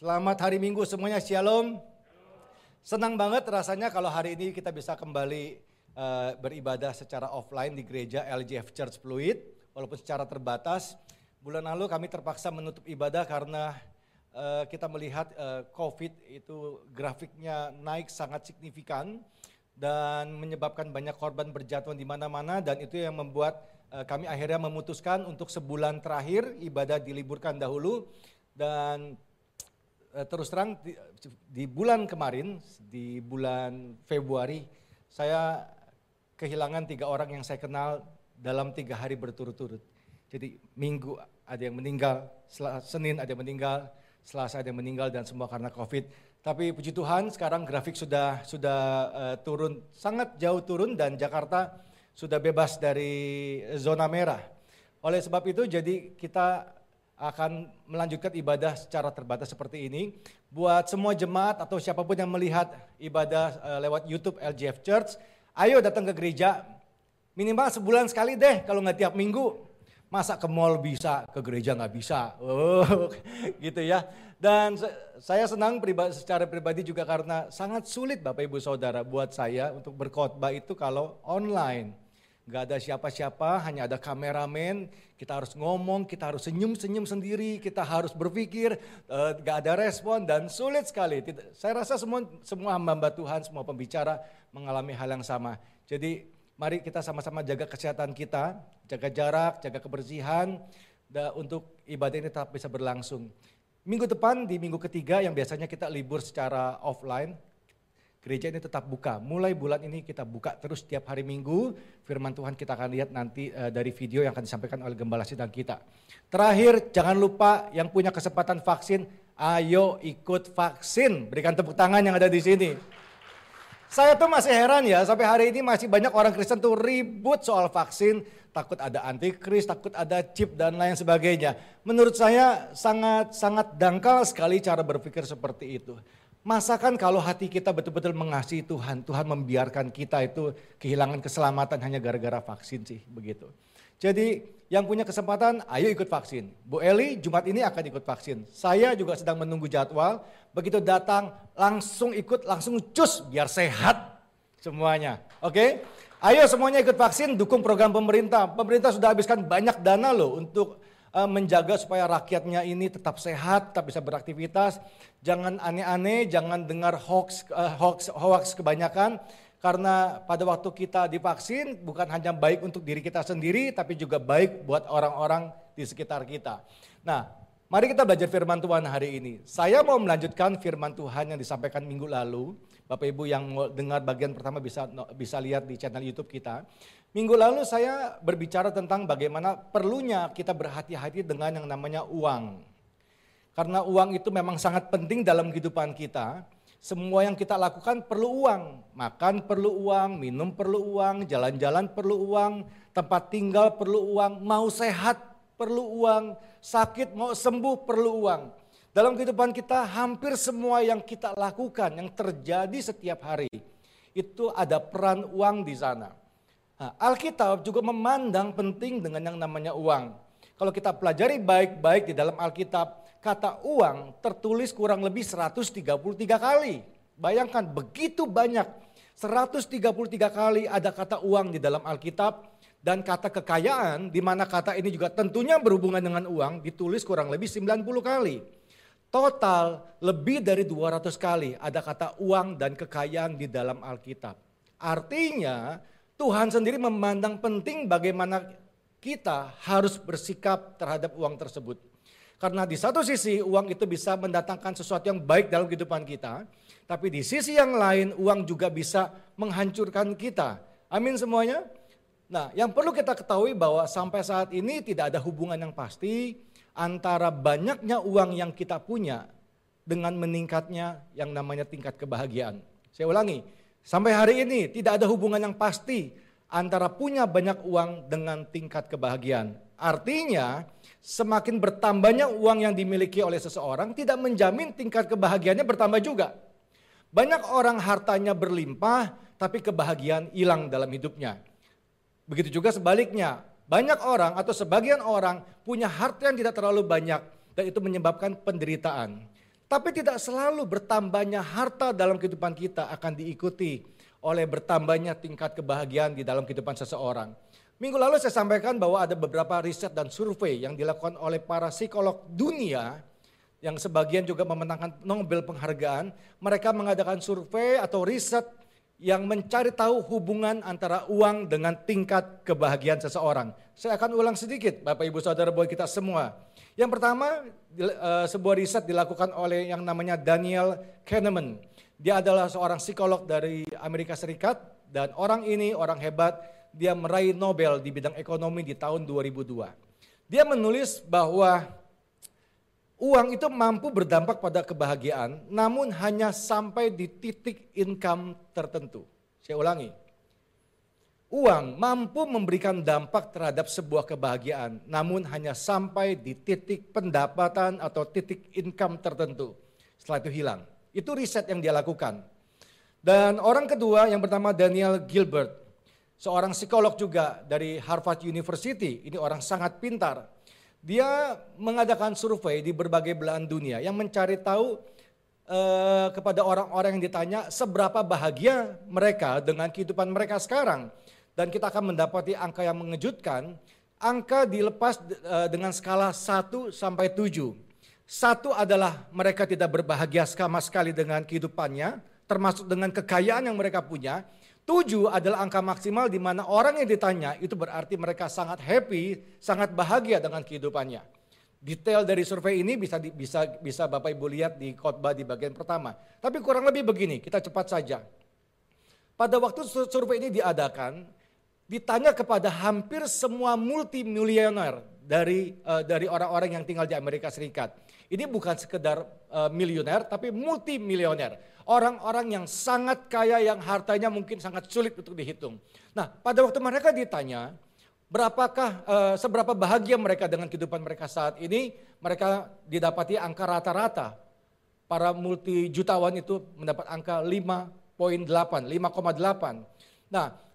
Selamat hari Minggu semuanya, Shalom. Senang banget rasanya kalau hari ini kita bisa kembali uh, beribadah secara offline di gereja LGF Church Fluid, walaupun secara terbatas. Bulan lalu kami terpaksa menutup ibadah karena uh, kita melihat uh, COVID itu grafiknya naik sangat signifikan dan menyebabkan banyak korban berjatuhan di mana-mana dan itu yang membuat uh, kami akhirnya memutuskan untuk sebulan terakhir ibadah diliburkan dahulu dan terus terang di, di bulan kemarin di bulan Februari saya kehilangan tiga orang yang saya kenal dalam tiga hari berturut-turut. Jadi minggu ada yang meninggal, Senin ada yang meninggal, Selasa ada yang meninggal dan semua karena COVID. Tapi puji Tuhan sekarang grafik sudah sudah uh, turun sangat jauh turun dan Jakarta sudah bebas dari zona merah. Oleh sebab itu jadi kita akan melanjutkan ibadah secara terbatas seperti ini. Buat semua jemaat atau siapa pun yang melihat ibadah uh, lewat YouTube LGF Church, ayo datang ke gereja. Minimal sebulan sekali deh kalau nggak tiap minggu. Masa ke mall bisa, ke gereja nggak bisa. Oh, gitu ya. Dan saya senang pribadi, secara pribadi juga karena sangat sulit Bapak Ibu Saudara buat saya untuk berkhotbah itu kalau online Gak ada siapa-siapa, hanya ada kameramen. Kita harus ngomong, kita harus senyum-senyum sendiri, kita harus berpikir, uh, gak ada respon dan sulit sekali. Saya rasa semua semua hamba Tuhan, semua pembicara mengalami hal yang sama. Jadi mari kita sama-sama jaga kesehatan kita, jaga jarak, jaga kebersihan, untuk ibadah ini tetap bisa berlangsung. Minggu depan di minggu ketiga yang biasanya kita libur secara offline, Gereja ini tetap buka. Mulai bulan ini kita buka terus setiap hari Minggu. Firman Tuhan kita akan lihat nanti uh, dari video yang akan disampaikan oleh gembala sidang kita. Terakhir, jangan lupa yang punya kesempatan vaksin, ayo ikut vaksin. Berikan tepuk tangan yang ada di sini. Saya tuh masih heran ya, sampai hari ini masih banyak orang Kristen tuh ribut soal vaksin, takut ada antikris, takut ada chip dan lain sebagainya. Menurut saya sangat sangat dangkal sekali cara berpikir seperti itu. Masakan kalau hati kita betul-betul mengasihi Tuhan, Tuhan membiarkan kita itu kehilangan keselamatan hanya gara-gara vaksin sih, begitu. Jadi yang punya kesempatan, ayo ikut vaksin. Bu Eli Jumat ini akan ikut vaksin. Saya juga sedang menunggu jadwal, begitu datang langsung ikut, langsung cus biar sehat semuanya. Oke? Ayo semuanya ikut vaksin, dukung program pemerintah. Pemerintah sudah habiskan banyak dana loh untuk menjaga supaya rakyatnya ini tetap sehat, tetap bisa beraktivitas. Jangan aneh-aneh, jangan dengar hoax, uh, hoax, hoax kebanyakan. Karena pada waktu kita divaksin bukan hanya baik untuk diri kita sendiri, tapi juga baik buat orang-orang di sekitar kita. Nah, mari kita belajar firman Tuhan hari ini. Saya mau melanjutkan firman Tuhan yang disampaikan minggu lalu. Bapak Ibu yang dengar bagian pertama bisa bisa lihat di channel YouTube kita. Minggu lalu saya berbicara tentang bagaimana perlunya kita berhati-hati dengan yang namanya uang. Karena uang itu memang sangat penting dalam kehidupan kita. Semua yang kita lakukan perlu uang. Makan perlu uang, minum perlu uang, jalan-jalan perlu uang, tempat tinggal perlu uang, mau sehat perlu uang, sakit mau sembuh perlu uang. Dalam kehidupan kita hampir semua yang kita lakukan, yang terjadi setiap hari, itu ada peran uang di sana. Nah, Alkitab juga memandang penting dengan yang namanya uang. Kalau kita pelajari baik-baik di dalam Alkitab, kata uang tertulis kurang lebih 133 kali. Bayangkan begitu banyak, 133 kali ada kata uang di dalam Alkitab dan kata kekayaan di mana kata ini juga tentunya berhubungan dengan uang ditulis kurang lebih 90 kali. Total lebih dari 200 kali ada kata uang dan kekayaan di dalam Alkitab. Artinya Tuhan sendiri memandang penting bagaimana kita harus bersikap terhadap uang tersebut. Karena di satu sisi uang itu bisa mendatangkan sesuatu yang baik dalam kehidupan kita. Tapi di sisi yang lain uang juga bisa menghancurkan kita. Amin semuanya. Nah yang perlu kita ketahui bahwa sampai saat ini tidak ada hubungan yang pasti antara banyaknya uang yang kita punya dengan meningkatnya yang namanya tingkat kebahagiaan. Saya ulangi, Sampai hari ini tidak ada hubungan yang pasti antara punya banyak uang dengan tingkat kebahagiaan. Artinya, semakin bertambahnya uang yang dimiliki oleh seseorang tidak menjamin tingkat kebahagiaannya bertambah juga. Banyak orang hartanya berlimpah, tapi kebahagiaan hilang dalam hidupnya. Begitu juga sebaliknya, banyak orang atau sebagian orang punya harta yang tidak terlalu banyak dan itu menyebabkan penderitaan. Tapi tidak selalu bertambahnya harta dalam kehidupan kita akan diikuti oleh bertambahnya tingkat kebahagiaan di dalam kehidupan seseorang. Minggu lalu saya sampaikan bahwa ada beberapa riset dan survei yang dilakukan oleh para psikolog dunia yang sebagian juga memenangkan Nobel penghargaan. Mereka mengadakan survei atau riset yang mencari tahu hubungan antara uang dengan tingkat kebahagiaan seseorang. Saya akan ulang sedikit Bapak Ibu Saudara buat kita semua. Yang pertama eh, sebuah riset dilakukan oleh yang namanya Daniel Kahneman. Dia adalah seorang psikolog dari Amerika Serikat dan orang ini orang hebat, dia meraih Nobel di bidang ekonomi di tahun 2002. Dia menulis bahwa uang itu mampu berdampak pada kebahagiaan, namun hanya sampai di titik income tertentu. Saya ulangi, uang mampu memberikan dampak terhadap sebuah kebahagiaan, namun hanya sampai di titik pendapatan atau titik income tertentu. Setelah itu hilang. Itu riset yang dia lakukan. Dan orang kedua yang bernama Daniel Gilbert, seorang psikolog juga dari Harvard University, ini orang sangat pintar dia mengadakan survei di berbagai belahan dunia yang mencari tahu eh, kepada orang-orang yang ditanya seberapa bahagia mereka dengan kehidupan mereka sekarang. Dan kita akan mendapati angka yang mengejutkan. Angka dilepas eh, dengan skala 1 sampai 7. Satu adalah mereka tidak berbahagia sama sekali dengan kehidupannya, termasuk dengan kekayaan yang mereka punya. Tujuh adalah angka maksimal di mana orang yang ditanya itu berarti mereka sangat happy, sangat bahagia dengan kehidupannya. Detail dari survei ini bisa bisa bisa Bapak Ibu lihat di khotbah di bagian pertama. Tapi kurang lebih begini, kita cepat saja. Pada waktu survei ini diadakan, ditanya kepada hampir semua multimilioner dari uh, dari orang-orang yang tinggal di Amerika Serikat. Ini bukan sekedar uh, milioner, tapi multimilioner orang-orang yang sangat kaya yang hartanya mungkin sangat sulit untuk dihitung. Nah, pada waktu mereka ditanya, berapakah uh, seberapa bahagia mereka dengan kehidupan mereka saat ini, mereka didapati angka rata-rata. Para multi jutawan itu mendapat angka 5.8, 5,8. Nah,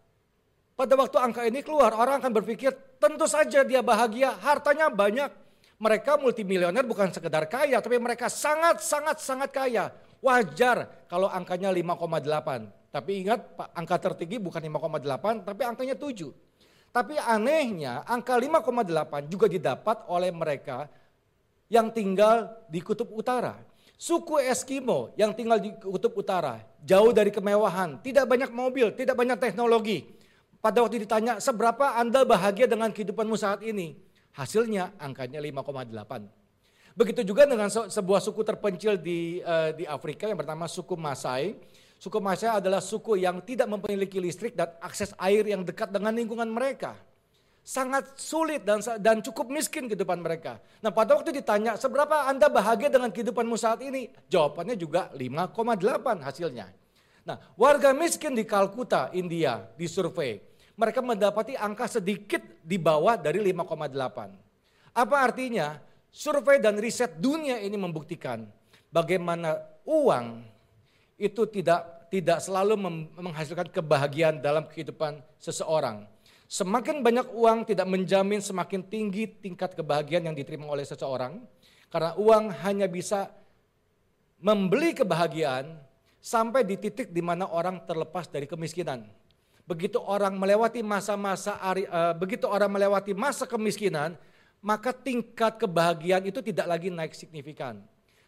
pada waktu angka ini keluar, orang akan berpikir tentu saja dia bahagia, hartanya banyak. Mereka multimilioner bukan sekedar kaya, tapi mereka sangat, sangat, sangat kaya. Wajar kalau angkanya 5,8. Tapi ingat angka tertinggi bukan 5,8 tapi angkanya 7. Tapi anehnya angka 5,8 juga didapat oleh mereka yang tinggal di kutub utara. Suku Eskimo yang tinggal di kutub utara, jauh dari kemewahan, tidak banyak mobil, tidak banyak teknologi. Pada waktu ditanya seberapa Anda bahagia dengan kehidupanmu saat ini? Hasilnya angkanya 5,8. Begitu juga dengan sebuah suku terpencil di uh, di Afrika yang pertama suku Masai. Suku Masai adalah suku yang tidak memiliki listrik dan akses air yang dekat dengan lingkungan mereka. Sangat sulit dan dan cukup miskin kehidupan mereka. Nah pada waktu ditanya seberapa Anda bahagia dengan kehidupanmu saat ini? Jawabannya juga 5,8 hasilnya. Nah warga miskin di Kalkuta, India disurvei. Mereka mendapati angka sedikit di bawah dari 5,8. Apa artinya? Survei dan riset dunia ini membuktikan bagaimana uang itu tidak tidak selalu menghasilkan kebahagiaan dalam kehidupan seseorang. Semakin banyak uang tidak menjamin semakin tinggi tingkat kebahagiaan yang diterima oleh seseorang. Karena uang hanya bisa membeli kebahagiaan sampai di titik di mana orang terlepas dari kemiskinan. Begitu orang melewati masa-masa uh, begitu orang melewati masa kemiskinan, maka tingkat kebahagiaan itu tidak lagi naik signifikan.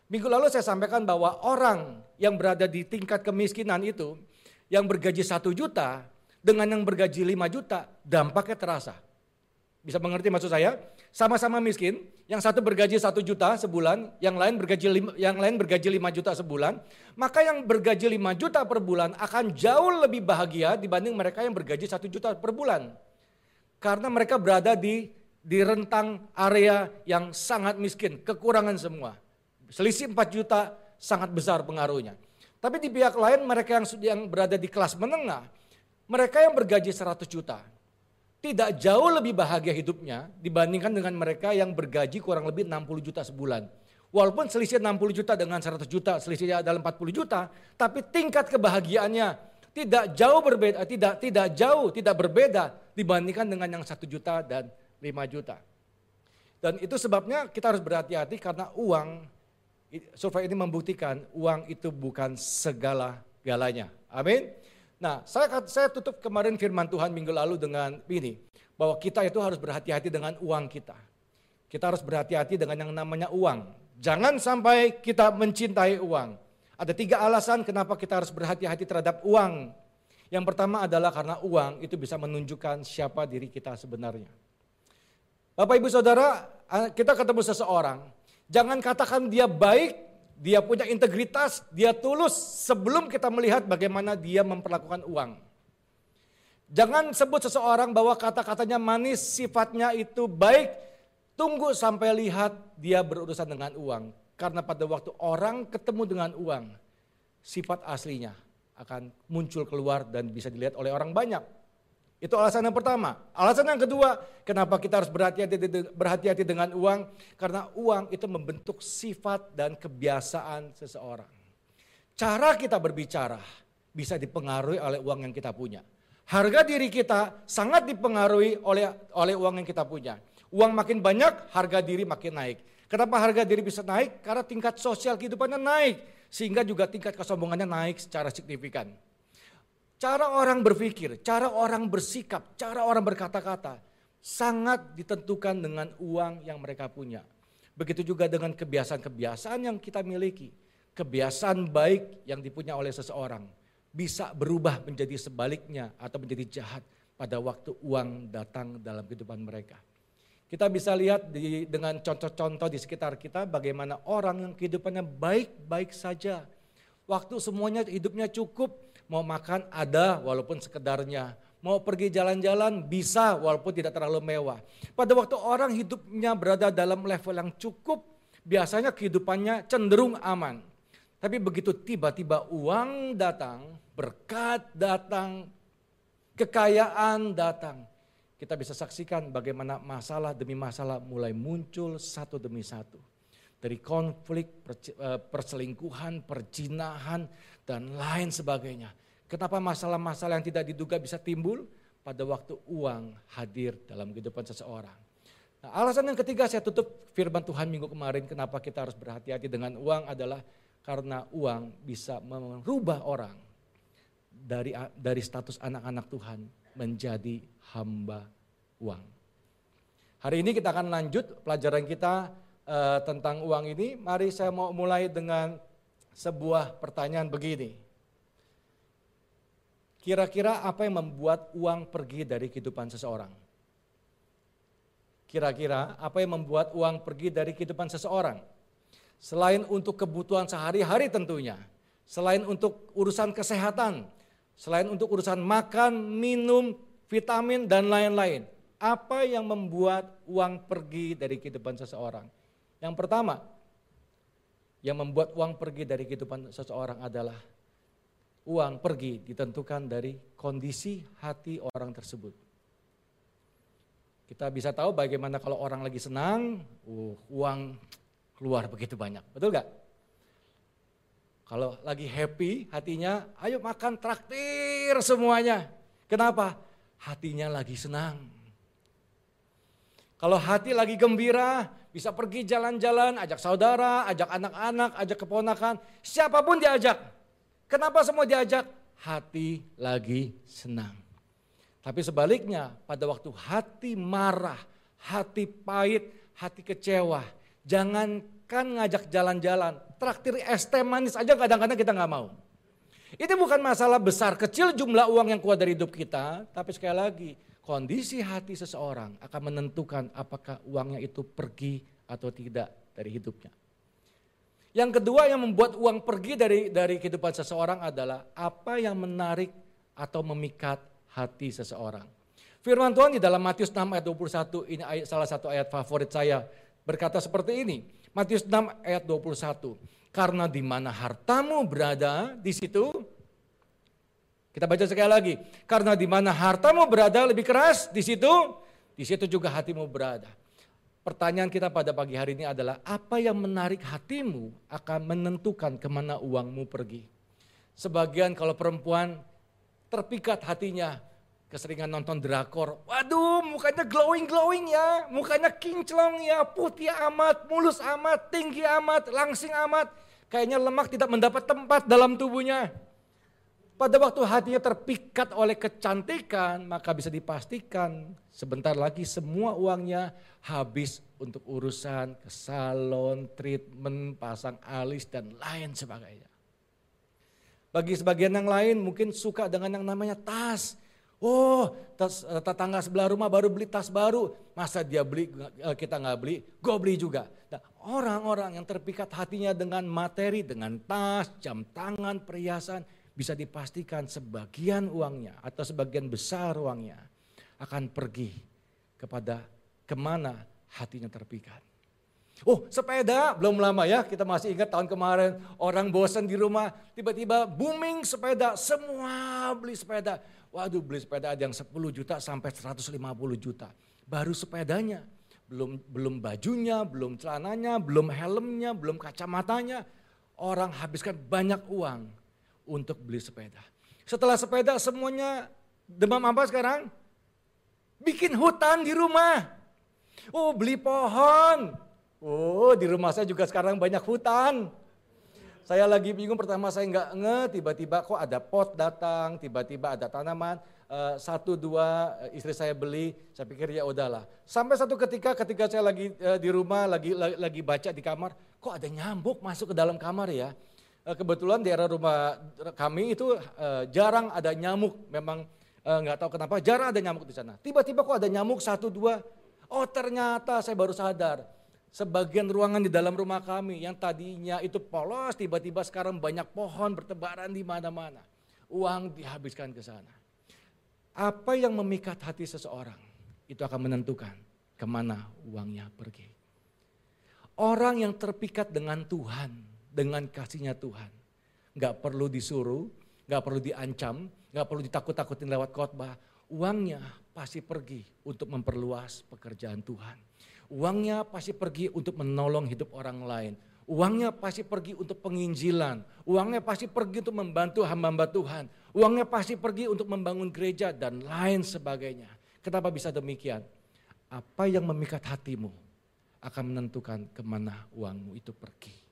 Minggu lalu saya sampaikan bahwa orang yang berada di tingkat kemiskinan itu, yang bergaji satu juta dengan yang bergaji 5 juta, dampaknya terasa. Bisa mengerti maksud saya? Sama-sama miskin, yang satu bergaji satu juta sebulan, yang lain bergaji lima, yang lain bergaji 5 juta sebulan, maka yang bergaji 5 juta per bulan akan jauh lebih bahagia dibanding mereka yang bergaji satu juta per bulan. Karena mereka berada di di rentang area yang sangat miskin, kekurangan semua. Selisih 4 juta sangat besar pengaruhnya. Tapi di pihak lain mereka yang yang berada di kelas menengah, mereka yang bergaji 100 juta, tidak jauh lebih bahagia hidupnya dibandingkan dengan mereka yang bergaji kurang lebih 60 juta sebulan. Walaupun selisih 60 juta dengan 100 juta, selisihnya adalah 40 juta, tapi tingkat kebahagiaannya tidak jauh berbeda, tidak tidak jauh, tidak berbeda dibandingkan dengan yang 1 juta dan 5 juta. Dan itu sebabnya kita harus berhati-hati karena uang survei ini membuktikan uang itu bukan segala-galanya. Amin. Nah, saya saya tutup kemarin firman Tuhan minggu lalu dengan ini bahwa kita itu harus berhati-hati dengan uang kita. Kita harus berhati-hati dengan yang namanya uang. Jangan sampai kita mencintai uang. Ada tiga alasan kenapa kita harus berhati-hati terhadap uang. Yang pertama adalah karena uang itu bisa menunjukkan siapa diri kita sebenarnya. Bapak ibu saudara, kita ketemu seseorang, jangan katakan dia baik, dia punya integritas, dia tulus sebelum kita melihat bagaimana dia memperlakukan uang. Jangan sebut seseorang bahwa kata-katanya manis, sifatnya itu baik, tunggu sampai lihat dia berurusan dengan uang. Karena pada waktu orang ketemu dengan uang, sifat aslinya akan muncul keluar dan bisa dilihat oleh orang banyak. Itu alasan yang pertama. Alasan yang kedua, kenapa kita harus berhati-hati berhati-hati dengan uang? Karena uang itu membentuk sifat dan kebiasaan seseorang. Cara kita berbicara bisa dipengaruhi oleh uang yang kita punya. Harga diri kita sangat dipengaruhi oleh oleh uang yang kita punya. Uang makin banyak, harga diri makin naik. Kenapa harga diri bisa naik? Karena tingkat sosial kehidupannya naik. Sehingga juga tingkat kesombongannya naik secara signifikan. Cara orang berpikir, cara orang bersikap, cara orang berkata-kata sangat ditentukan dengan uang yang mereka punya. Begitu juga dengan kebiasaan-kebiasaan yang kita miliki. Kebiasaan baik yang dipunya oleh seseorang bisa berubah menjadi sebaliknya atau menjadi jahat pada waktu uang datang dalam kehidupan mereka. Kita bisa lihat di, dengan contoh-contoh di sekitar kita bagaimana orang yang kehidupannya baik-baik saja. Waktu semuanya hidupnya cukup, Mau makan ada walaupun sekedarnya. Mau pergi jalan-jalan bisa walaupun tidak terlalu mewah. Pada waktu orang hidupnya berada dalam level yang cukup, biasanya kehidupannya cenderung aman. Tapi begitu tiba-tiba uang datang, berkat datang, kekayaan datang. Kita bisa saksikan bagaimana masalah demi masalah mulai muncul satu demi satu. Dari konflik, eh, perselingkuhan, perjinahan, dan lain sebagainya. Kenapa masalah-masalah yang tidak diduga bisa timbul pada waktu uang hadir dalam kehidupan seseorang. Nah, alasan yang ketiga saya tutup firman Tuhan minggu kemarin kenapa kita harus berhati-hati dengan uang adalah karena uang bisa merubah orang dari dari status anak-anak Tuhan menjadi hamba uang. Hari ini kita akan lanjut pelajaran kita uh, tentang uang ini. Mari saya mau mulai dengan sebuah pertanyaan begini. Kira-kira apa yang membuat uang pergi dari kehidupan seseorang? Kira-kira apa yang membuat uang pergi dari kehidupan seseorang? Selain untuk kebutuhan sehari-hari tentunya, selain untuk urusan kesehatan, selain untuk urusan makan, minum, vitamin, dan lain-lain. Apa yang membuat uang pergi dari kehidupan seseorang? Yang pertama, yang membuat uang pergi dari kehidupan seseorang adalah uang pergi ditentukan dari kondisi hati orang tersebut. Kita bisa tahu bagaimana kalau orang lagi senang, uh, uang keluar begitu banyak. Betul gak? Kalau lagi happy hatinya, ayo makan traktir semuanya. Kenapa? Hatinya lagi senang. Kalau hati lagi gembira, bisa pergi jalan-jalan, ajak saudara, ajak anak-anak, ajak keponakan, siapa pun diajak. Kenapa semua diajak? Hati lagi senang. Tapi sebaliknya, pada waktu hati marah, hati pahit, hati kecewa, jangankan ngajak jalan-jalan, traktir es teh manis aja kadang-kadang kita nggak mau. Ini bukan masalah besar kecil jumlah uang yang keluar dari hidup kita, tapi sekali lagi kondisi hati seseorang akan menentukan apakah uangnya itu pergi atau tidak dari hidupnya. Yang kedua yang membuat uang pergi dari dari kehidupan seseorang adalah apa yang menarik atau memikat hati seseorang. Firman Tuhan di dalam Matius 6 ayat 21 ini ayat, salah satu ayat favorit saya berkata seperti ini. Matius 6 ayat 21. Karena di mana hartamu berada, di situ kita baca sekali lagi. Karena di mana hartamu berada lebih keras, di situ, di situ juga hatimu berada. Pertanyaan kita pada pagi hari ini adalah apa yang menarik hatimu akan menentukan ke mana uangmu pergi. Sebagian kalau perempuan terpikat hatinya keseringan nonton drakor. Waduh, mukanya glowing-glowing ya, mukanya kinclong ya, putih amat, mulus amat, tinggi amat, langsing amat. Kayaknya lemak tidak mendapat tempat dalam tubuhnya. Pada waktu hatinya terpikat oleh kecantikan, maka bisa dipastikan sebentar lagi semua uangnya habis untuk urusan ke salon, treatment, pasang alis, dan lain sebagainya. Bagi sebagian yang lain mungkin suka dengan yang namanya tas Oh, tas, eh, tetangga sebelah rumah baru beli tas baru, masa dia beli eh, kita nggak beli, gue beli juga. Nah, orang-orang yang terpikat hatinya dengan materi, dengan tas, jam tangan, perhiasan, bisa dipastikan sebagian uangnya atau sebagian besar uangnya akan pergi kepada ke mana hatinya terpikat. Oh sepeda belum lama ya kita masih ingat tahun kemarin orang bosan di rumah tiba-tiba booming sepeda semua beli sepeda Waduh beli sepeda ada yang 10 juta sampai 150 juta. Baru sepedanya. Belum belum bajunya, belum celananya, belum helmnya, belum kacamatanya. Orang habiskan banyak uang untuk beli sepeda. Setelah sepeda semuanya demam apa sekarang? Bikin hutan di rumah. Oh beli pohon. Oh di rumah saya juga sekarang banyak hutan. Saya lagi bingung pertama saya nggak nge, tiba-tiba kok ada pot datang, tiba-tiba ada tanaman, uh, satu dua uh, istri saya beli, saya pikir ya udahlah. Sampai satu ketika ketika saya lagi uh, di rumah lagi, lagi lagi baca di kamar, kok ada nyamuk masuk ke dalam kamar ya? Uh, kebetulan di era rumah kami itu uh, jarang ada nyamuk, memang nggak uh, tahu kenapa jarang ada nyamuk di sana. Tiba-tiba kok ada nyamuk satu dua, oh ternyata saya baru sadar Sebagian ruangan di dalam rumah kami yang tadinya itu polos, tiba-tiba sekarang banyak pohon bertebaran di mana-mana. Uang dihabiskan ke sana. Apa yang memikat hati seseorang, itu akan menentukan ke mana uangnya pergi. Orang yang terpikat dengan Tuhan, dengan kasihnya Tuhan. Gak perlu disuruh, gak perlu diancam, gak perlu ditakut-takutin lewat khotbah. Uangnya pasti pergi untuk memperluas pekerjaan Tuhan Uangnya pasti pergi untuk menolong hidup orang lain. Uangnya pasti pergi untuk penginjilan. Uangnya pasti pergi untuk membantu hamba-hamba Tuhan. Uangnya pasti pergi untuk membangun gereja dan lain sebagainya. Kenapa bisa demikian? Apa yang memikat hatimu akan menentukan ke mana uangmu itu pergi.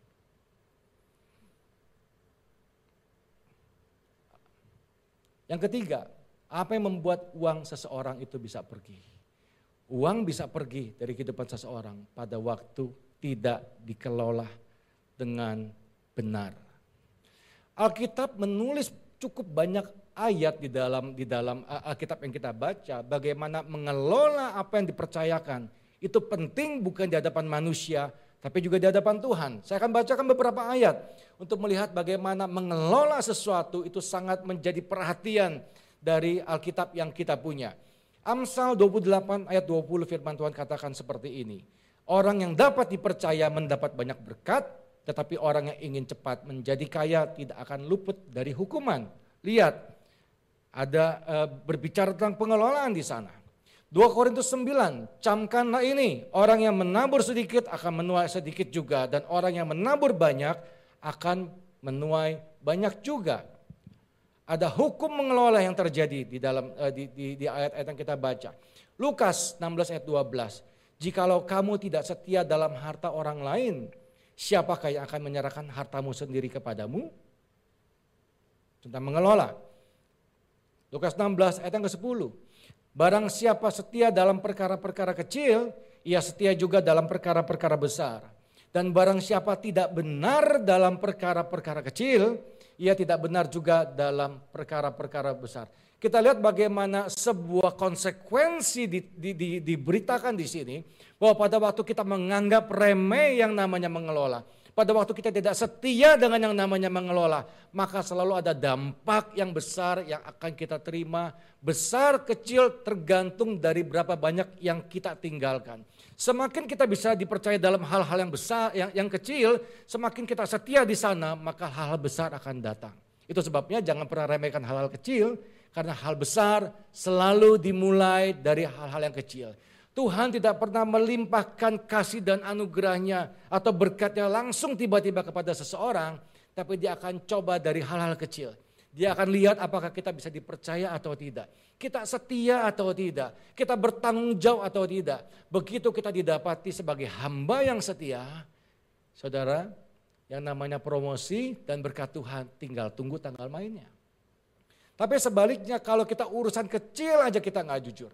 Yang ketiga, apa yang membuat uang seseorang itu bisa pergi? Uang bisa pergi dari kehidupan seseorang pada waktu tidak dikelola dengan benar. Alkitab menulis cukup banyak ayat di dalam di dalam Alkitab yang kita baca bagaimana mengelola apa yang dipercayakan. Itu penting bukan di hadapan manusia tapi juga di hadapan Tuhan. Saya akan bacakan beberapa ayat untuk melihat bagaimana mengelola sesuatu itu sangat menjadi perhatian dari Alkitab yang kita punya. Amsal 28 ayat 20 firman Tuhan katakan seperti ini. Orang yang dapat dipercaya mendapat banyak berkat, tetapi orang yang ingin cepat menjadi kaya tidak akan luput dari hukuman. Lihat, ada e, berbicara tentang pengelolaan di sana. 2 Korintus 9, camkanlah ini, orang yang menabur sedikit akan menuai sedikit juga, dan orang yang menabur banyak akan menuai banyak juga. Ada hukum mengelola yang terjadi di dalam uh, di, di, di ayat-ayat yang kita baca. Lukas 16 ayat 12. Jikalau kamu tidak setia dalam harta orang lain, siapakah yang akan menyerahkan hartamu sendiri kepadamu? Tentang mengelola. Lukas 16 ayat yang ke-10. Barang siapa setia dalam perkara-perkara kecil, ia setia juga dalam perkara-perkara besar. Dan barang siapa tidak benar dalam perkara-perkara kecil, ia tidak benar juga dalam perkara-perkara besar. Kita lihat bagaimana sebuah konsekuensi di, di, di, diberitakan di sini bahwa pada waktu kita menganggap remeh yang namanya mengelola, pada waktu kita tidak setia dengan yang namanya mengelola, maka selalu ada dampak yang besar yang akan kita terima, besar kecil tergantung dari berapa banyak yang kita tinggalkan. Semakin kita bisa dipercaya dalam hal-hal yang besar, yang, yang kecil, semakin kita setia di sana, maka hal-hal besar akan datang. Itu sebabnya jangan pernah remehkan hal-hal kecil, karena hal besar selalu dimulai dari hal-hal yang kecil. Tuhan tidak pernah melimpahkan kasih dan anugerahnya atau berkatnya langsung tiba-tiba kepada seseorang, tapi dia akan coba dari hal-hal kecil. Dia akan lihat apakah kita bisa dipercaya atau tidak. Kita setia atau tidak. Kita bertanggung jawab atau tidak. Begitu kita didapati sebagai hamba yang setia, saudara, yang namanya promosi dan berkat Tuhan tinggal tunggu tanggal mainnya. Tapi sebaliknya kalau kita urusan kecil aja kita nggak jujur.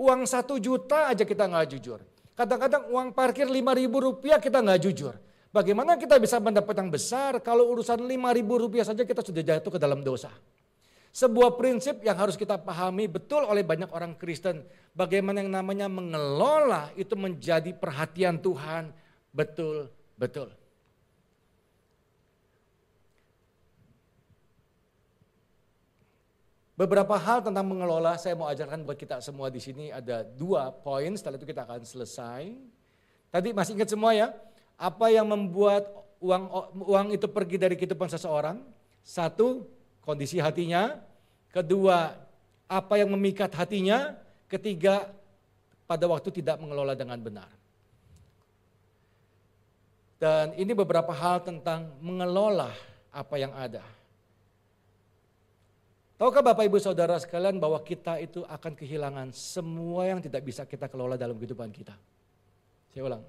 Uang satu juta aja kita nggak jujur. Kadang-kadang uang parkir lima ribu rupiah kita nggak jujur. Bagaimana kita bisa mendapat yang besar kalau urusan lima ribu rupiah saja kita sudah jatuh ke dalam dosa. Sebuah prinsip yang harus kita pahami betul oleh banyak orang Kristen. Bagaimana yang namanya mengelola itu menjadi perhatian Tuhan betul-betul. Beberapa hal tentang mengelola saya mau ajarkan buat kita semua di sini ada dua poin setelah itu kita akan selesai. Tadi masih ingat semua ya? Apa yang membuat uang uang itu pergi dari kehidupan seseorang? Satu, kondisi hatinya. Kedua, apa yang memikat hatinya. Ketiga, pada waktu tidak mengelola dengan benar. Dan ini beberapa hal tentang mengelola apa yang ada. Tahukah Bapak Ibu Saudara sekalian bahwa kita itu akan kehilangan semua yang tidak bisa kita kelola dalam kehidupan kita. Saya ulang,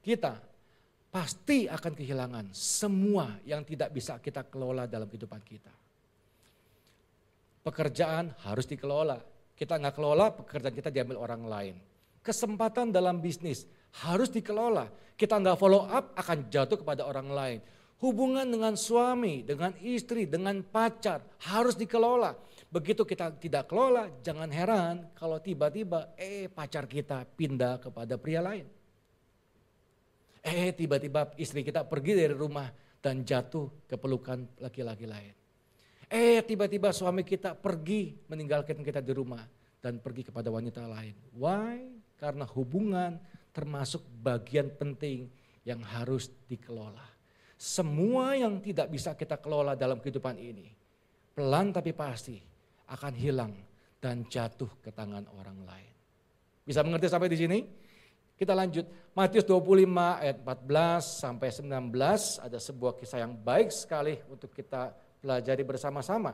kita pasti akan kehilangan semua yang tidak bisa kita kelola dalam kehidupan kita. Pekerjaan harus dikelola. Kita nggak kelola, pekerjaan kita diambil orang lain. Kesempatan dalam bisnis harus dikelola. Kita nggak follow up akan jatuh kepada orang lain Hubungan dengan suami, dengan istri, dengan pacar harus dikelola. Begitu kita tidak kelola, jangan heran kalau tiba-tiba eh pacar kita pindah kepada pria lain. Eh tiba-tiba istri kita pergi dari rumah dan jatuh ke pelukan laki-laki lain. Eh tiba-tiba suami kita pergi meninggalkan kita di rumah dan pergi kepada wanita lain. Why? Karena hubungan termasuk bagian penting yang harus dikelola. Semua yang tidak bisa kita kelola dalam kehidupan ini, pelan tapi pasti akan hilang dan jatuh ke tangan orang lain. Bisa mengerti sampai di sini? Kita lanjut. Matius 25 ayat 14 sampai 19 ada sebuah kisah yang baik sekali untuk kita pelajari bersama-sama.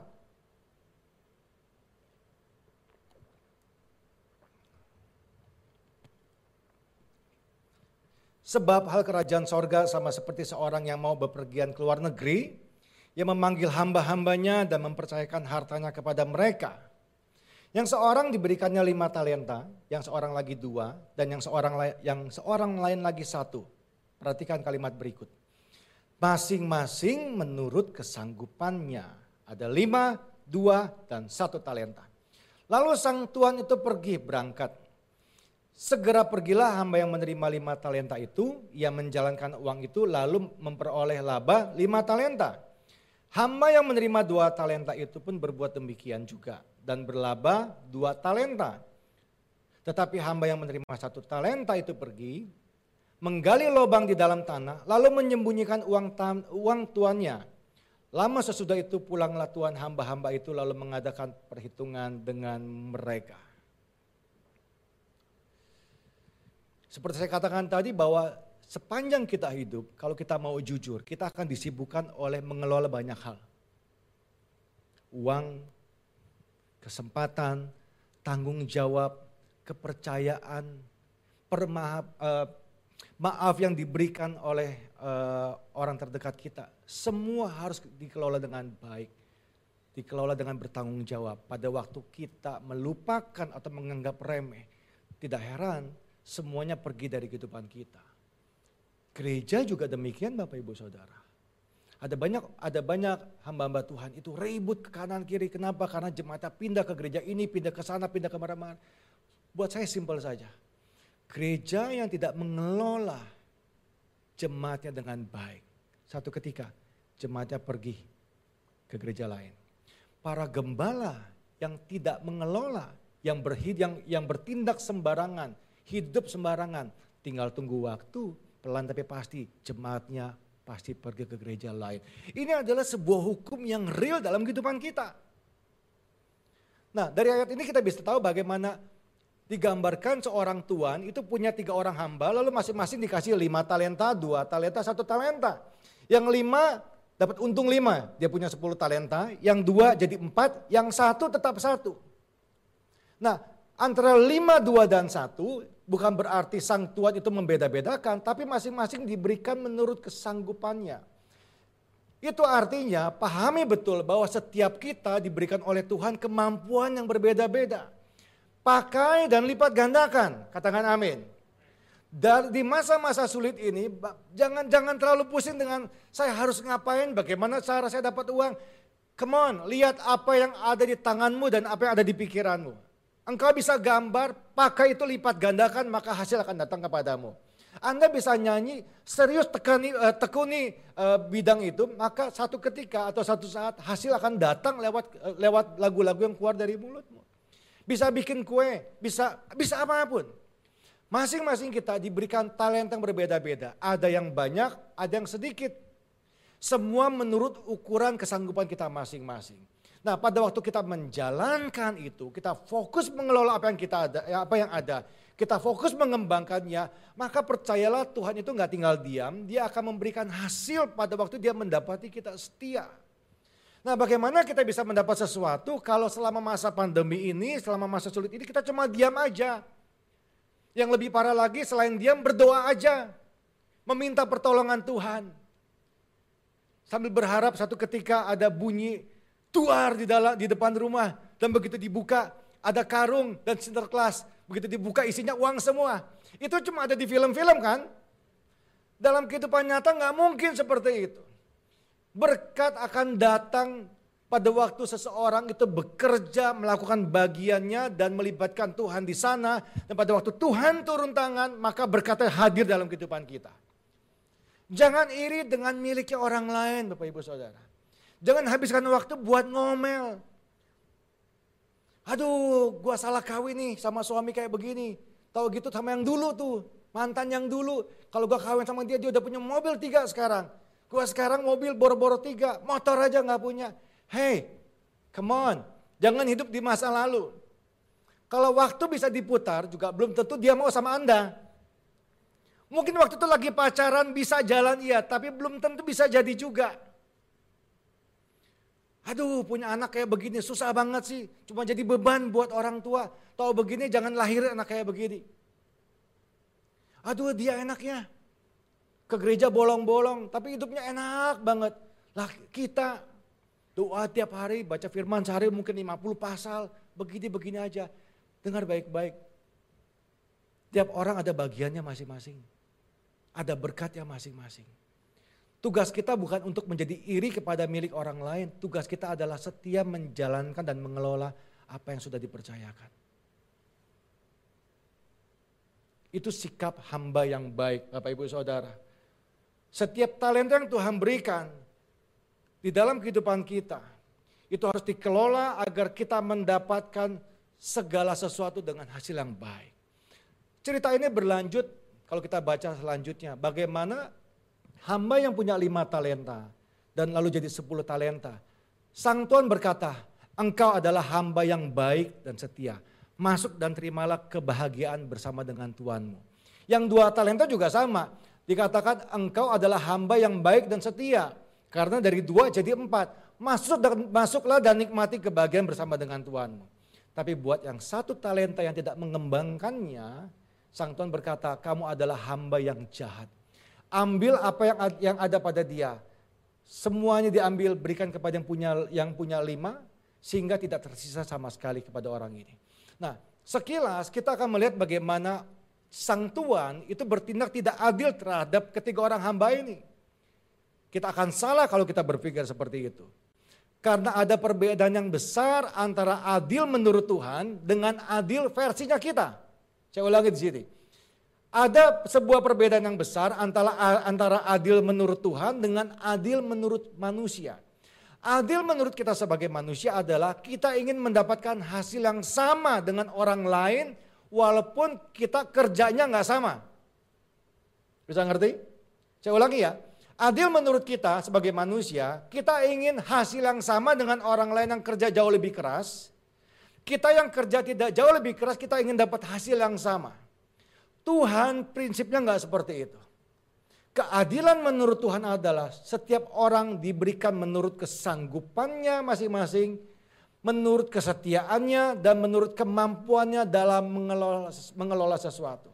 Sebab hal kerajaan sorga sama seperti seorang yang mau bepergian ke luar negeri, yang memanggil hamba-hambanya dan mempercayakan hartanya kepada mereka. Yang seorang diberikannya lima talenta, yang seorang lagi dua, dan yang seorang yang seorang lain lagi satu. Perhatikan kalimat berikut. Masing-masing menurut kesanggupannya. Ada lima, dua, dan satu talenta. Lalu sang tuan itu pergi berangkat Segera pergilah hamba yang menerima lima talenta itu, ia menjalankan uang itu lalu memperoleh laba lima talenta. Hamba yang menerima dua talenta itu pun berbuat demikian juga dan berlaba dua talenta. Tetapi hamba yang menerima satu talenta itu pergi, menggali lubang di dalam tanah, lalu menyembunyikan uang, uang tuannya. Lama sesudah itu pulanglah tuan hamba-hamba itu lalu mengadakan perhitungan dengan mereka. Seperti saya katakan tadi bahwa sepanjang kita hidup, kalau kita mau jujur, kita akan disibukkan oleh mengelola banyak hal. Uang, kesempatan, tanggung jawab, kepercayaan, permaaf, uh, maaf yang diberikan oleh uh, orang terdekat kita. Semua harus dikelola dengan baik. Dikelola dengan bertanggung jawab. Pada waktu kita melupakan atau menganggap remeh, tidak heran semuanya pergi dari kehidupan kita. Gereja juga demikian Bapak Ibu Saudara. Ada banyak ada banyak hamba-hamba Tuhan itu ribut ke kanan kiri. Kenapa? Karena jemaatnya pindah ke gereja ini, pindah ke sana, pindah ke mana-mana. Buat saya simpel saja. Gereja yang tidak mengelola jemaatnya dengan baik. Satu ketika jemaatnya pergi ke gereja lain. Para gembala yang tidak mengelola, yang berhid, yang, yang bertindak sembarangan, hidup sembarangan. Tinggal tunggu waktu, pelan tapi pasti jemaatnya pasti pergi ke gereja lain. Ini adalah sebuah hukum yang real dalam kehidupan kita. Nah dari ayat ini kita bisa tahu bagaimana digambarkan seorang tuan itu punya tiga orang hamba lalu masing-masing dikasih lima talenta, dua talenta, satu talenta. Yang lima dapat untung lima, dia punya 10 talenta, yang dua jadi empat, yang satu tetap satu. Nah, antara lima, dua, dan satu bukan berarti sang tuan itu membeda-bedakan, tapi masing-masing diberikan menurut kesanggupannya. Itu artinya pahami betul bahwa setiap kita diberikan oleh Tuhan kemampuan yang berbeda-beda. Pakai dan lipat gandakan, katakan amin. Dan di masa-masa sulit ini, jangan jangan terlalu pusing dengan saya harus ngapain, bagaimana cara saya dapat uang. Come on, lihat apa yang ada di tanganmu dan apa yang ada di pikiranmu. Engkau bisa gambar, pakai itu lipat gandakan, maka hasil akan datang kepadamu. Anda bisa nyanyi, serius tekani, uh, tekuni uh, bidang itu, maka satu ketika atau satu saat hasil akan datang lewat uh, lewat lagu-lagu yang keluar dari mulutmu. Bisa bikin kue, bisa bisa apa pun. Masing-masing kita diberikan talenta yang berbeda-beda. Ada yang banyak, ada yang sedikit. Semua menurut ukuran kesanggupan kita masing-masing. Nah, pada waktu kita menjalankan itu, kita fokus mengelola apa yang kita ada, ya, apa yang ada, kita fokus mengembangkannya, maka percayalah Tuhan itu nggak tinggal diam, Dia akan memberikan hasil pada waktu Dia mendapati kita setia. Nah, bagaimana kita bisa mendapat sesuatu kalau selama masa pandemi ini, selama masa sulit ini kita cuma diam aja? Yang lebih parah lagi selain diam berdoa aja. Meminta pertolongan Tuhan. Sambil berharap satu ketika ada bunyi tuar di dalam di depan rumah dan begitu dibuka ada karung dan sinterklas. Begitu dibuka isinya uang semua. Itu cuma ada di film-film kan? Dalam kehidupan nyata nggak mungkin seperti itu. Berkat akan datang pada waktu seseorang itu bekerja melakukan bagiannya dan melibatkan Tuhan di sana dan pada waktu Tuhan turun tangan maka berkata hadir dalam kehidupan kita. Jangan iri dengan miliknya orang lain Bapak Ibu Saudara. Jangan habiskan waktu buat ngomel. Aduh, gua salah kawin nih sama suami kayak begini. Tahu gitu sama yang dulu tuh, mantan yang dulu. Kalau gua kawin sama dia, dia udah punya mobil tiga sekarang. Gua sekarang mobil boro-boro tiga, motor aja nggak punya. Hey, come on, jangan hidup di masa lalu. Kalau waktu bisa diputar juga belum tentu dia mau sama Anda. Mungkin waktu itu lagi pacaran bisa jalan iya, tapi belum tentu bisa jadi juga. Aduh punya anak kayak begini susah banget sih. Cuma jadi beban buat orang tua. Tahu begini jangan lahir anak kayak begini. Aduh dia enaknya. Ke gereja bolong-bolong tapi hidupnya enak banget. Lah kita Doa tiap hari, baca firman sehari mungkin 50 pasal, begini-begini aja. Dengar baik-baik. Tiap orang ada bagiannya masing-masing. Ada berkatnya masing-masing. Tugas kita bukan untuk menjadi iri kepada milik orang lain. Tugas kita adalah setia menjalankan dan mengelola apa yang sudah dipercayakan. Itu sikap hamba yang baik Bapak Ibu Saudara. Setiap talenta yang Tuhan berikan, di dalam kehidupan kita. Itu harus dikelola agar kita mendapatkan segala sesuatu dengan hasil yang baik. Cerita ini berlanjut kalau kita baca selanjutnya. Bagaimana hamba yang punya lima talenta dan lalu jadi sepuluh talenta. Sang Tuhan berkata, engkau adalah hamba yang baik dan setia. Masuk dan terimalah kebahagiaan bersama dengan Tuhanmu. Yang dua talenta juga sama. Dikatakan engkau adalah hamba yang baik dan setia. Karena dari dua jadi empat. Masuk dan, masuklah dan nikmati kebahagiaan bersama dengan Tuhanmu. Tapi buat yang satu talenta yang tidak mengembangkannya, Sang Tuhan berkata, kamu adalah hamba yang jahat. Ambil apa yang yang ada pada dia. Semuanya diambil, berikan kepada yang punya yang punya lima, sehingga tidak tersisa sama sekali kepada orang ini. Nah, sekilas kita akan melihat bagaimana sang tuan itu bertindak tidak adil terhadap ketiga orang hamba ini. Kita akan salah kalau kita berpikir seperti itu. Karena ada perbedaan yang besar antara adil menurut Tuhan dengan adil versinya kita. Saya ulangi di sini. Ada sebuah perbedaan yang besar antara antara adil menurut Tuhan dengan adil menurut manusia. Adil menurut kita sebagai manusia adalah kita ingin mendapatkan hasil yang sama dengan orang lain walaupun kita kerjanya nggak sama. Bisa ngerti? Saya ulangi ya. Adil menurut kita sebagai manusia, kita ingin hasil yang sama dengan orang lain yang kerja jauh lebih keras. Kita yang kerja tidak jauh lebih keras, kita ingin dapat hasil yang sama. Tuhan prinsipnya nggak seperti itu. Keadilan menurut Tuhan adalah setiap orang diberikan menurut kesanggupannya masing-masing, menurut kesetiaannya dan menurut kemampuannya dalam mengelola, mengelola sesuatu.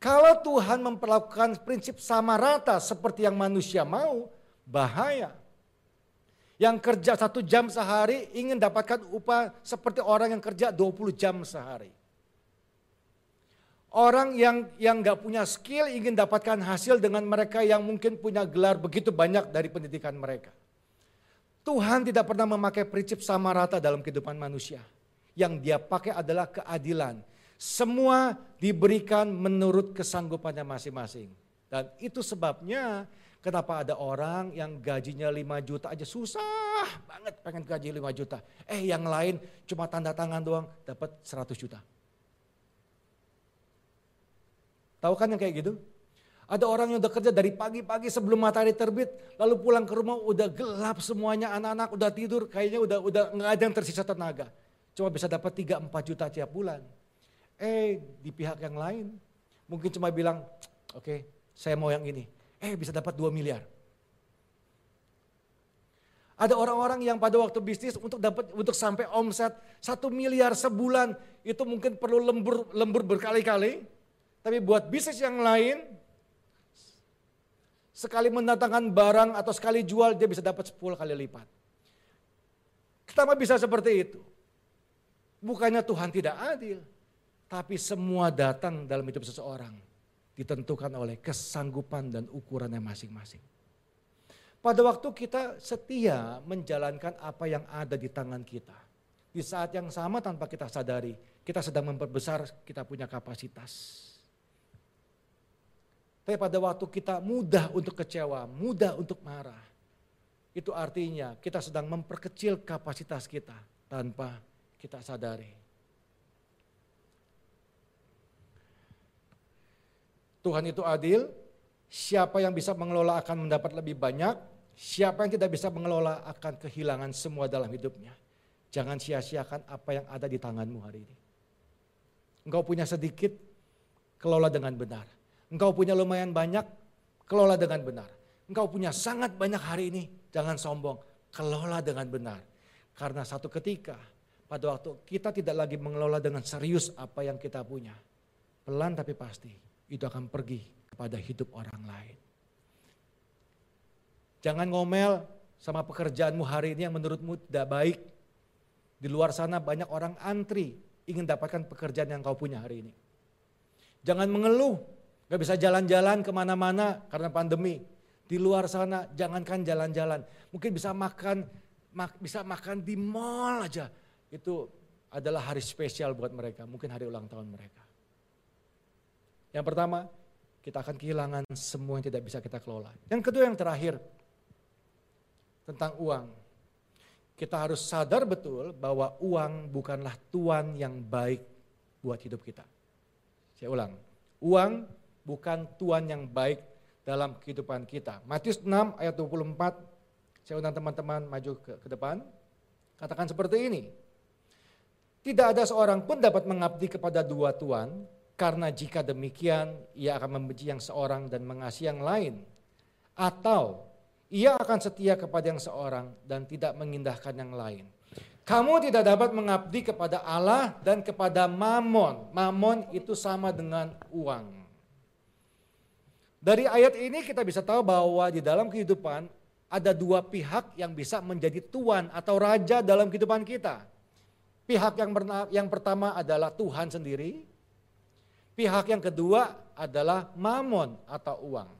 Kalau Tuhan memperlakukan prinsip sama rata seperti yang manusia mau, bahaya. Yang kerja satu jam sehari ingin dapatkan upah seperti orang yang kerja 20 jam sehari. Orang yang yang nggak punya skill ingin dapatkan hasil dengan mereka yang mungkin punya gelar begitu banyak dari pendidikan mereka. Tuhan tidak pernah memakai prinsip sama rata dalam kehidupan manusia. Yang dia pakai adalah keadilan. Semua diberikan menurut kesanggupannya masing-masing. Dan itu sebabnya kenapa ada orang yang gajinya 5 juta aja susah banget pengen gaji 5 juta. Eh yang lain cuma tanda tangan doang dapat 100 juta. Tahu kan yang kayak gitu? Ada orang yang udah kerja dari pagi-pagi sebelum matahari terbit, lalu pulang ke rumah udah gelap semuanya, anak-anak udah tidur, kayaknya udah udah nggak ada yang tersisa tenaga. Cuma bisa dapat 3 4 juta tiap bulan. Eh, di pihak yang lain mungkin cuma bilang, "Oke, okay, saya mau yang ini." Eh, bisa dapat 2 miliar. Ada orang-orang yang pada waktu bisnis untuk dapat untuk sampai omset satu miliar sebulan itu mungkin perlu lembur lembur berkali-kali. Tapi buat bisnis yang lain, sekali mendatangkan barang atau sekali jual dia bisa dapat 10 kali lipat. Kenapa bisa seperti itu? Bukannya Tuhan tidak adil, tapi semua datang dalam hidup seseorang ditentukan oleh kesanggupan dan ukurannya masing-masing. Pada waktu kita setia menjalankan apa yang ada di tangan kita. Di saat yang sama tanpa kita sadari, kita sedang memperbesar kita punya kapasitas. Tapi pada waktu kita mudah untuk kecewa, mudah untuk marah, itu artinya kita sedang memperkecil kapasitas kita tanpa kita sadari. Tuhan itu adil, siapa yang bisa mengelola akan mendapat lebih banyak, siapa yang tidak bisa mengelola akan kehilangan semua dalam hidupnya. Jangan sia-siakan apa yang ada di tanganmu hari ini. Engkau punya sedikit, kelola dengan benar Engkau punya lumayan banyak, kelola dengan benar. Engkau punya sangat banyak hari ini, jangan sombong, kelola dengan benar. Karena satu ketika, pada waktu kita tidak lagi mengelola dengan serius apa yang kita punya. Pelan tapi pasti, itu akan pergi kepada hidup orang lain. Jangan ngomel sama pekerjaanmu hari ini yang menurutmu tidak baik. Di luar sana banyak orang antri ingin dapatkan pekerjaan yang kau punya hari ini. Jangan mengeluh Gak bisa jalan-jalan ke mana-mana karena pandemi. Di luar sana jangankan jalan-jalan. Mungkin bisa makan mak, bisa makan di mall aja. Itu adalah hari spesial buat mereka. Mungkin hari ulang tahun mereka. Yang pertama, kita akan kehilangan semua yang tidak bisa kita kelola. Yang kedua yang terakhir, tentang uang. Kita harus sadar betul bahwa uang bukanlah tuan yang baik buat hidup kita. Saya ulang, uang bukan Tuhan yang baik dalam kehidupan kita. Matius 6 ayat 24, saya undang teman-teman maju ke, ke depan. Katakan seperti ini. Tidak ada seorang pun dapat mengabdi kepada dua tuan, karena jika demikian ia akan membenci yang seorang dan mengasihi yang lain. Atau ia akan setia kepada yang seorang dan tidak mengindahkan yang lain. Kamu tidak dapat mengabdi kepada Allah dan kepada mamon. Mamon itu sama dengan uang. Dari ayat ini kita bisa tahu bahwa di dalam kehidupan ada dua pihak yang bisa menjadi tuan atau raja dalam kehidupan kita. Pihak yang, yang pertama adalah Tuhan sendiri. Pihak yang kedua adalah mamon atau uang.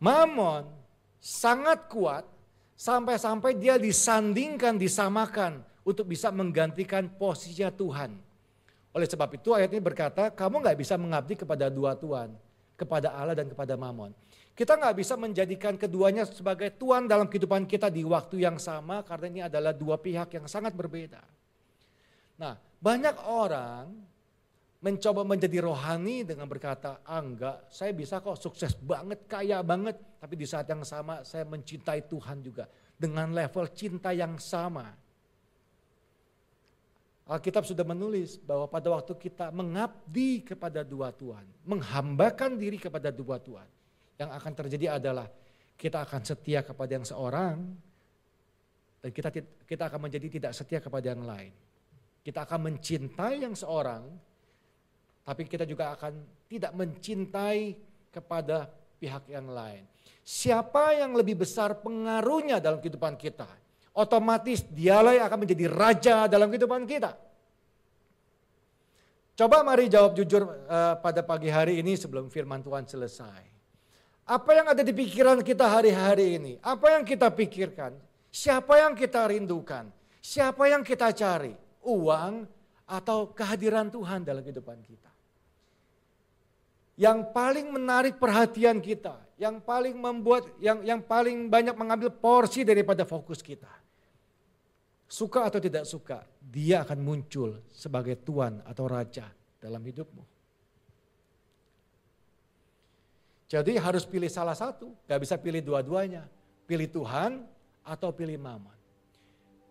Mamon sangat kuat sampai-sampai dia disandingkan, disamakan untuk bisa menggantikan posisinya Tuhan. Oleh sebab itu ayat ini berkata, kamu nggak bisa mengabdi kepada dua tuan kepada Allah dan kepada Mamon. Kita nggak bisa menjadikan keduanya sebagai Tuhan dalam kehidupan kita di waktu yang sama karena ini adalah dua pihak yang sangat berbeda. Nah, banyak orang mencoba menjadi rohani dengan berkata, ah enggak, saya bisa kok sukses banget, kaya banget. Tapi di saat yang sama saya mencintai Tuhan juga. Dengan level cinta yang sama. Alkitab sudah menulis bahwa pada waktu kita mengabdi kepada dua Tuhan, menghambakan diri kepada dua Tuhan, yang akan terjadi adalah kita akan setia kepada yang seorang dan kita kita akan menjadi tidak setia kepada yang lain. Kita akan mencintai yang seorang tapi kita juga akan tidak mencintai kepada pihak yang lain. Siapa yang lebih besar pengaruhnya dalam kehidupan kita? Otomatis dialah yang akan menjadi raja dalam kehidupan kita. Coba mari jawab jujur uh, pada pagi hari ini sebelum firman Tuhan selesai. Apa yang ada di pikiran kita hari-hari ini? Apa yang kita pikirkan? Siapa yang kita rindukan? Siapa yang kita cari? Uang atau kehadiran Tuhan dalam kehidupan kita? Yang paling menarik perhatian kita, yang paling membuat, yang yang paling banyak mengambil porsi daripada fokus kita. Suka atau tidak suka, dia akan muncul sebagai Tuhan atau Raja dalam hidupmu. Jadi harus pilih salah satu, gak bisa pilih dua-duanya. Pilih Tuhan atau pilih mamon.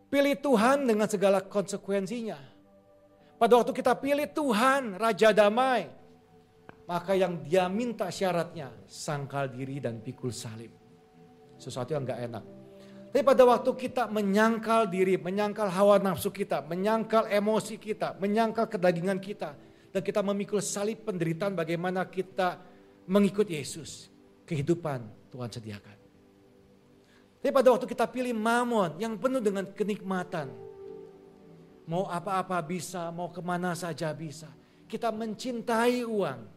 Pilih Tuhan dengan segala konsekuensinya. Pada waktu kita pilih Tuhan, Raja Damai, maka yang dia minta syaratnya sangkal diri dan pikul salib. Sesuatu yang gak enak. Tapi pada waktu kita menyangkal diri, menyangkal hawa nafsu kita, menyangkal emosi kita, menyangkal kedagingan kita, dan kita memikul salib penderitaan bagaimana kita mengikut Yesus, kehidupan Tuhan sediakan. Tapi pada waktu kita pilih mamon yang penuh dengan kenikmatan, mau apa-apa bisa, mau ke mana saja bisa. Kita mencintai uang.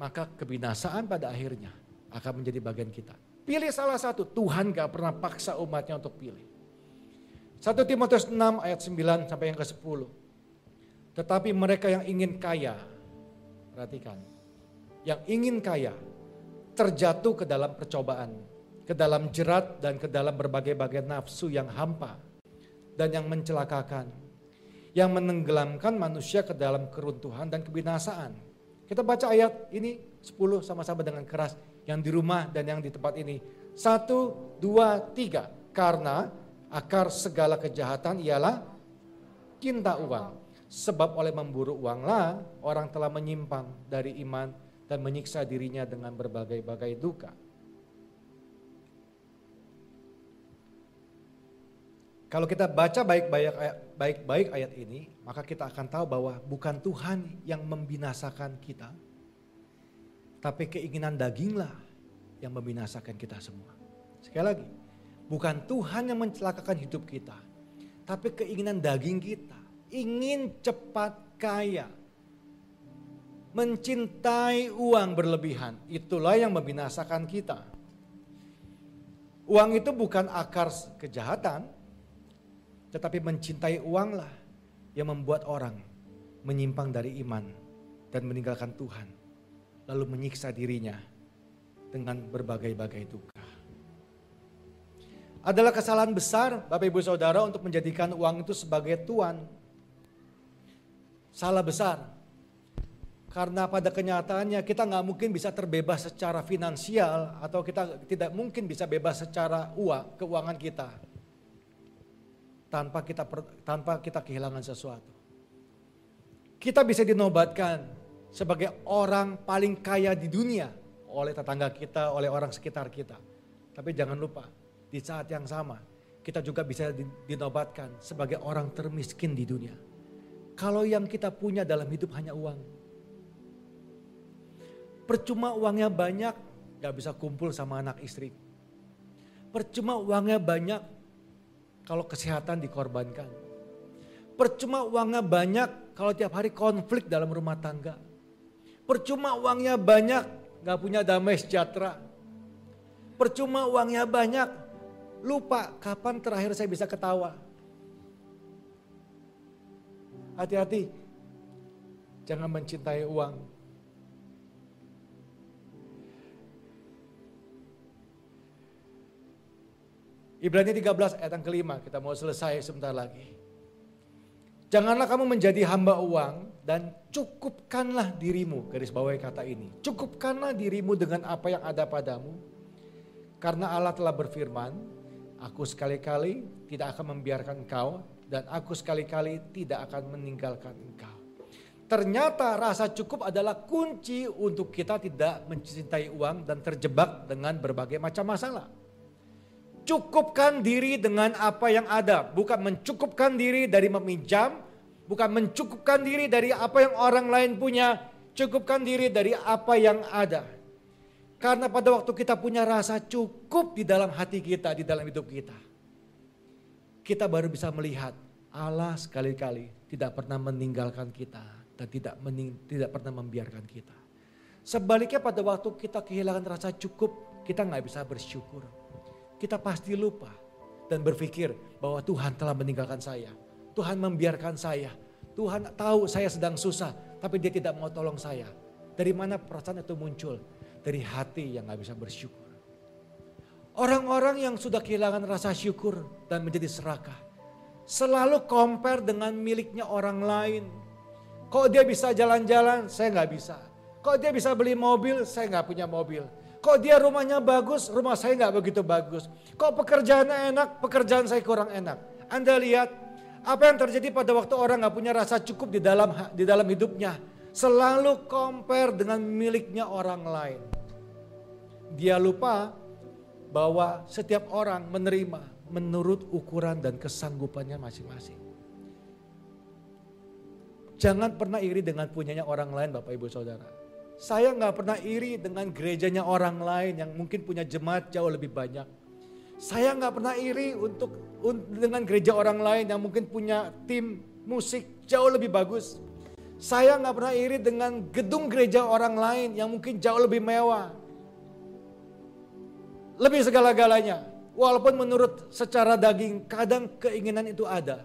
Maka kebinasaan pada akhirnya akan menjadi bagian kita. Pilih salah satu, Tuhan gak pernah paksa umatnya untuk pilih. 1 Timotius 6 ayat 9 sampai yang ke-10. Tetapi mereka yang ingin kaya, perhatikan, yang ingin kaya terjatuh ke dalam percobaan, ke dalam jerat dan ke dalam berbagai-bagai nafsu yang hampa dan yang mencelakakan, yang menenggelamkan manusia ke dalam keruntuhan dan kebinasaan. Kita baca ayat ini 10 sama-sama dengan keras yang di rumah dan yang di tempat ini. Satu, dua, tiga. Karena akar segala kejahatan ialah cinta uang. Sebab oleh memburu uanglah orang telah menyimpang dari iman dan menyiksa dirinya dengan berbagai-bagai duka. Kalau kita baca baik-baik ayat ini, maka kita akan tahu bahwa bukan Tuhan yang membinasakan kita, tapi keinginan daginglah yang membinasakan kita semua. Sekali lagi, bukan Tuhan yang mencelakakan hidup kita, tapi keinginan daging kita ingin cepat kaya, mencintai uang berlebihan, itulah yang membinasakan kita. Uang itu bukan akar kejahatan, tetapi mencintai uanglah yang membuat orang menyimpang dari iman dan meninggalkan Tuhan, lalu menyiksa dirinya dengan berbagai-bagai duka. Adalah kesalahan besar Bapak Ibu Saudara untuk menjadikan uang itu sebagai tuan salah besar. Karena pada kenyataannya kita nggak mungkin bisa terbebas secara finansial atau kita tidak mungkin bisa bebas secara uang, keuangan kita. Tanpa kita tanpa kita kehilangan sesuatu. Kita bisa dinobatkan sebagai orang paling kaya di dunia oleh tetangga kita, oleh orang sekitar kita. Tapi jangan lupa, di saat yang sama kita juga bisa dinobatkan sebagai orang termiskin di dunia kalau yang kita punya dalam hidup hanya uang. Percuma uangnya banyak, gak bisa kumpul sama anak istri. Percuma uangnya banyak, kalau kesehatan dikorbankan. Percuma uangnya banyak, kalau tiap hari konflik dalam rumah tangga. Percuma uangnya banyak, gak punya damai sejahtera. Percuma uangnya banyak, lupa kapan terakhir saya bisa ketawa Hati-hati. Jangan mencintai uang. Ibrani 13 ayat yang kelima, kita mau selesai sebentar lagi. Janganlah kamu menjadi hamba uang dan cukupkanlah dirimu, garis bawahi kata ini. Cukupkanlah dirimu dengan apa yang ada padamu. Karena Allah telah berfirman, aku sekali-kali tidak akan membiarkan engkau dan aku sekali-kali tidak akan meninggalkan engkau. Ternyata rasa cukup adalah kunci untuk kita tidak mencintai uang dan terjebak dengan berbagai macam masalah. Cukupkan diri dengan apa yang ada, bukan mencukupkan diri dari meminjam, bukan mencukupkan diri dari apa yang orang lain punya, cukupkan diri dari apa yang ada. Karena pada waktu kita punya rasa cukup di dalam hati kita, di dalam hidup kita, kita baru bisa melihat Allah sekali-kali tidak pernah meninggalkan kita dan tidak mening, tidak pernah membiarkan kita. Sebaliknya pada waktu kita kehilangan rasa cukup, kita nggak bisa bersyukur. Kita pasti lupa dan berpikir bahwa Tuhan telah meninggalkan saya. Tuhan membiarkan saya. Tuhan tahu saya sedang susah, tapi dia tidak mau tolong saya. Dari mana perasaan itu muncul? Dari hati yang nggak bisa bersyukur. Orang-orang yang sudah kehilangan rasa syukur dan menjadi serakah. Selalu compare dengan miliknya orang lain Kok dia bisa jalan-jalan, saya nggak bisa. Kok dia bisa beli mobil, saya nggak punya mobil. Kok dia rumahnya bagus, rumah saya nggak begitu bagus. Kok pekerjaannya enak, pekerjaan saya kurang enak. Anda lihat apa yang terjadi pada waktu orang nggak punya rasa cukup di dalam di dalam hidupnya. Selalu compare dengan miliknya orang lain. Dia lupa bahwa setiap orang menerima menurut ukuran dan kesanggupannya masing-masing. Jangan pernah iri dengan punyanya orang lain Bapak Ibu Saudara. Saya nggak pernah iri dengan gerejanya orang lain yang mungkin punya jemaat jauh lebih banyak. Saya nggak pernah iri untuk dengan gereja orang lain yang mungkin punya tim musik jauh lebih bagus. Saya nggak pernah iri dengan gedung gereja orang lain yang mungkin jauh lebih mewah. Lebih segala-galanya. Walaupun menurut secara daging kadang keinginan itu ada.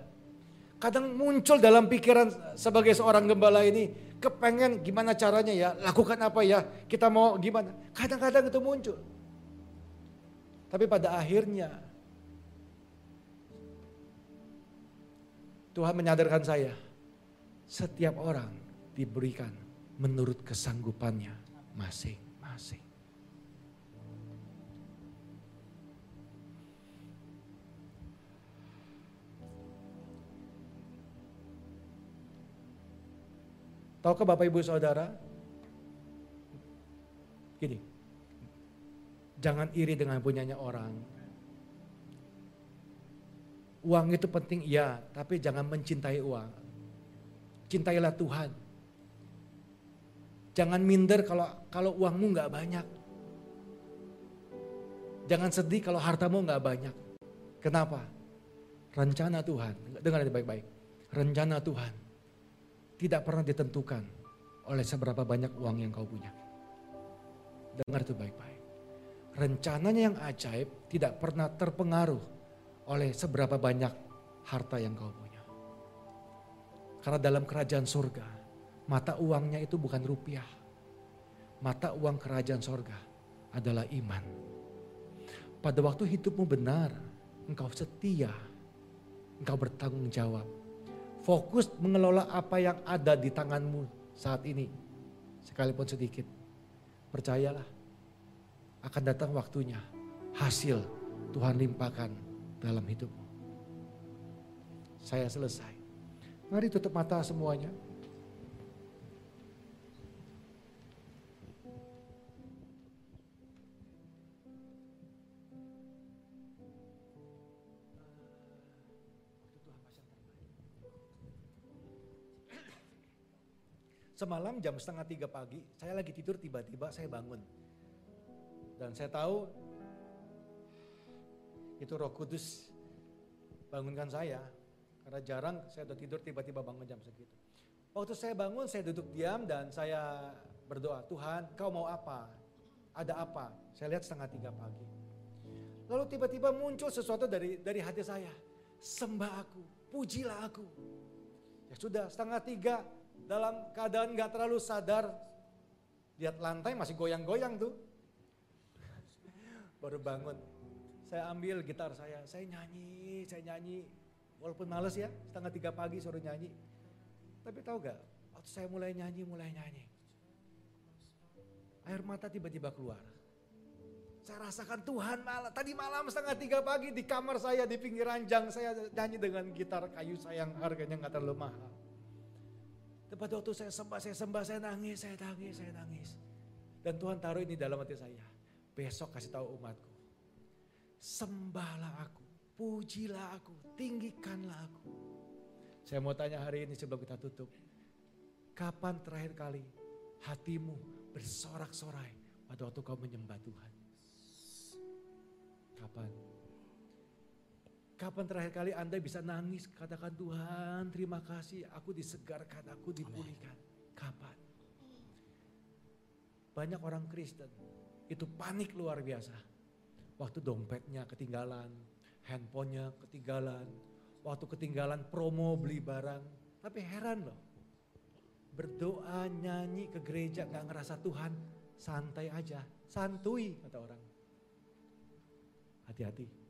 Kadang muncul dalam pikiran sebagai seorang gembala ini, kepengen gimana caranya ya, lakukan apa ya, kita mau gimana. Kadang-kadang itu muncul. Tapi pada akhirnya Tuhan menyadarkan saya, setiap orang diberikan menurut kesanggupannya masing-masing. Tahukah Bapak Ibu Saudara? Gini, jangan iri dengan punyanya orang. Uang itu penting iya, tapi jangan mencintai uang. Cintailah Tuhan. Jangan minder kalau kalau uangmu nggak banyak. Jangan sedih kalau hartamu nggak banyak. Kenapa? Rencana Tuhan, dengar baik-baik. Rencana Tuhan tidak pernah ditentukan oleh seberapa banyak uang yang kau punya. Dengar itu baik-baik. Rencananya yang ajaib tidak pernah terpengaruh oleh seberapa banyak harta yang kau punya. Karena dalam kerajaan surga, mata uangnya itu bukan rupiah. Mata uang kerajaan surga adalah iman. Pada waktu hidupmu benar, engkau setia, engkau bertanggung jawab, Fokus mengelola apa yang ada di tanganmu saat ini. Sekalipun sedikit. Percayalah. Akan datang waktunya. Hasil Tuhan limpahkan dalam hidupmu. Saya selesai. Mari tutup mata semuanya. Semalam jam setengah tiga pagi, saya lagi tidur tiba-tiba saya bangun. Dan saya tahu itu roh kudus bangunkan saya. Karena jarang saya udah tidur tiba-tiba bangun jam segitu. Waktu saya bangun saya duduk diam dan saya berdoa, Tuhan kau mau apa? Ada apa? Saya lihat setengah tiga pagi. Lalu tiba-tiba muncul sesuatu dari dari hati saya. Sembah aku, pujilah aku. Ya sudah setengah tiga dalam keadaan gak terlalu sadar, lihat lantai masih goyang-goyang tuh. Baru bangun, saya ambil gitar saya, saya nyanyi, saya nyanyi. Walaupun males ya, setengah tiga pagi suruh nyanyi. Tapi tahu gak, waktu saya mulai nyanyi, mulai nyanyi. Air mata tiba-tiba keluar. Saya rasakan Tuhan malam, tadi malam setengah tiga pagi di kamar saya, di pinggir ranjang saya nyanyi dengan gitar kayu saya yang harganya gak terlalu mahal pada waktu saya sembah, saya sembah, saya nangis, saya nangis, saya nangis. Dan Tuhan taruh ini dalam hati saya. Besok kasih tahu umatku. Sembahlah aku, pujilah aku, tinggikanlah aku. Saya mau tanya hari ini sebelum kita tutup. Kapan terakhir kali hatimu bersorak-sorai pada waktu kau menyembah Tuhan? Kapan? Kapan terakhir kali Anda bisa nangis katakan Tuhan terima kasih aku disegarkan, aku dipulihkan. Kapan? Banyak orang Kristen itu panik luar biasa. Waktu dompetnya ketinggalan, handphonenya ketinggalan, waktu ketinggalan promo beli barang. Tapi heran loh, berdoa nyanyi ke gereja gak ngerasa Tuhan santai aja, santui kata orang. Hati-hati